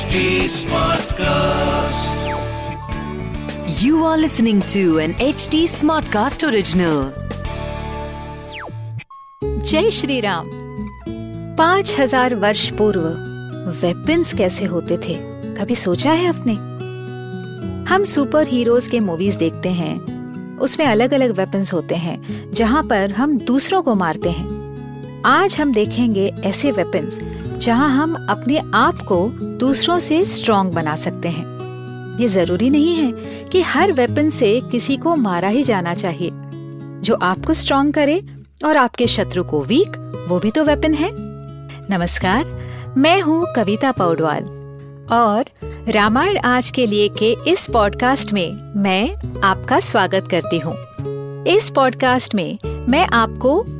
HD Smartcast. You are listening to an HD Smartcast original. जय श्री राम पाँच हज़ार वर्ष पूर्व वेपन्स कैसे होते थे कभी सोचा है आपने हम सुपर हीरोज के मूवीज़ देखते हैं उसमें अलग अलग वेपन्स होते हैं जहाँ पर हम दूसरों को मारते हैं आज हम देखेंगे ऐसे वेपन्स जहाँ हम अपने आप को दूसरों से स्ट्रॉन्ग बना सकते हैं। ये ज़रूरी नहीं है कि हर वेपन से किसी को मारा ही जाना चाहिए। जो आपको स्ट्रॉन्ग करे और आपके शत्रु को वीक वो भी तो वेपन है। नमस्कार, मैं हूँ कविता पौडवाल और रामायण आज के लिए के इस पॉडकास्ट में मैं आपका स्वागत करती हूँ। इस पॉडकास्ट में मैं आपको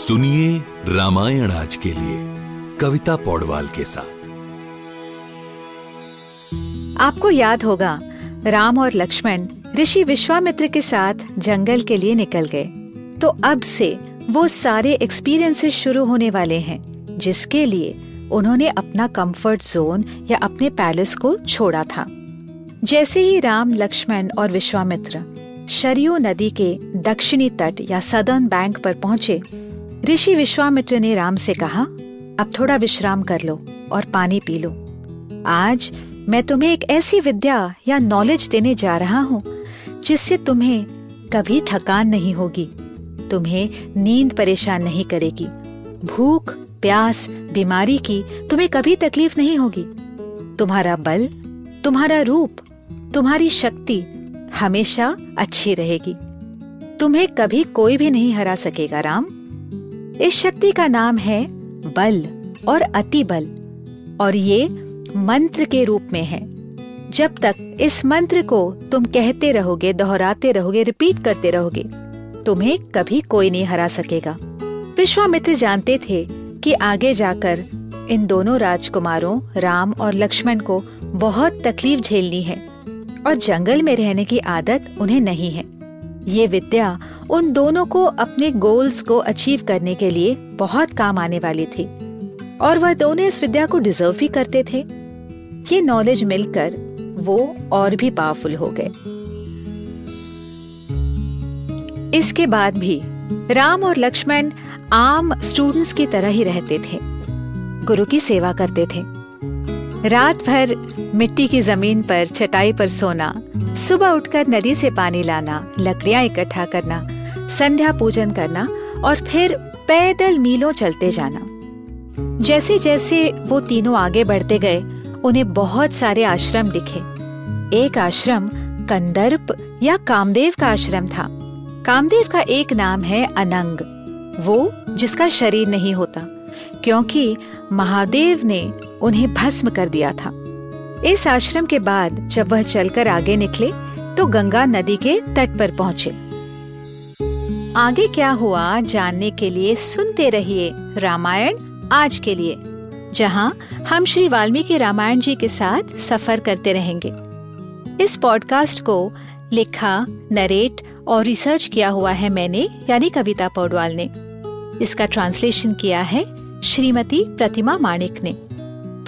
सुनिए रामायण आज के लिए, कविता पौडवाल के साथ। आपको याद होगा, राम और लक्ष्मण ऋषि विश्वामित्र के साथ जंगल के लिए निकल गए। तो अब से वो सारे एक्सपीरियंसेस शुरू होने वाले हैं, जिसके लिए उन्होंने अपना कंफर्ट जोन या अपने पैलेस को छोड़ा था। जैसे ही राम, लक्ष्मण और विश्वामित्र शरयू नदी के दक्षिणी तट या सदर्न बैंक पर पहुँचे ऋषि विश्वामित्र ने राम से कहा, अब थोड़ा विश्राम कर लो और पानी पी लो। आज मैं तुम्हें एक ऐसी विद्या या नॉलेज देने जा रहा हूँ, जिससे तुम्हें कभी थकान नहीं होगी, तुम्हें नींद परेशान नहीं करेगी, भूख, प्यास, बीमारी की तुम्हें कभी तकलीफ़ नहीं होगी। तुम्हारा बल, तुम्हारा रूप, तुम्हारी शक्ति हमेशा अच्छी रहेगी। तुम्हें कभी कोई भी नहीं हरा सकेगा, राम। इस शक्ति का नाम है बल और अति बल, और ये मंत्र के रूप में है। जब तक इस मंत्र को तुम कहते रहोगे, दोहराते रहोगे, रिपीट करते रहोगे, तुम्हें कभी कोई नहीं हरा सकेगा। विश्वामित्र जानते थे कि आगे जाकर इन दोनों राजकुमारों, राम और लक्ष्मण को बहुत तकलीफ़ झेलनी है, और जंगल में रहने की आदत उन्हें नहीं है। ये विद्या उन दोनों को अपने गोल्स को अचीव करने के लिए बहुत काम आने वाली थी। और वह दोनों इस विद्या को डिजर्व भी करते थे। ये नॉलेज मिलकर वो और भी पावरफुल हो गए। इसके बाद भी राम और लक्ष्मण आम स्टूडेंट्स की तरह ही रहते थे। गुरु की सेवा करते थे। रात भर मिट्टी की ज़मीन पर चटाई पर सोना सुबह उठकर नदी से पानी लाना, लकड़ियाँ इकट्ठा करना, संध्या पूजन करना और फिर पैदल मीलों चलते जाना। जैसे जैसे वो तीनों आगे बढ़ते गए, उन्हें बहुत सारे आश्रम दिखे। एक आश्रम कंदर्प या कामदेव का आश्रम था। कामदेव का एक नाम है अनंग, वो जिसका शरीर नहीं होता, क्योंकि महादेव ने उन्हें भस्म कर दिया था। इस आश्रम के बाद जब वह चलकर आगे निकले तो गंगा नदी के तट पर पहुँचे। आगे क्या हुआ जानने के लिए सुनते रहिए रामायण आज के लिए, जहाँ हम श्री वाल्मीकि रामायण जी के साथ सफ़र करते रहेंगे। इस पॉडकास्ट को लिखा, नरेट और रिसर्च किया हुआ है मैंने, यानी कविता पौडवाल ने। इसका ट्रांसलेशन किया है श्रीमती प्रतिमा माणिक ने।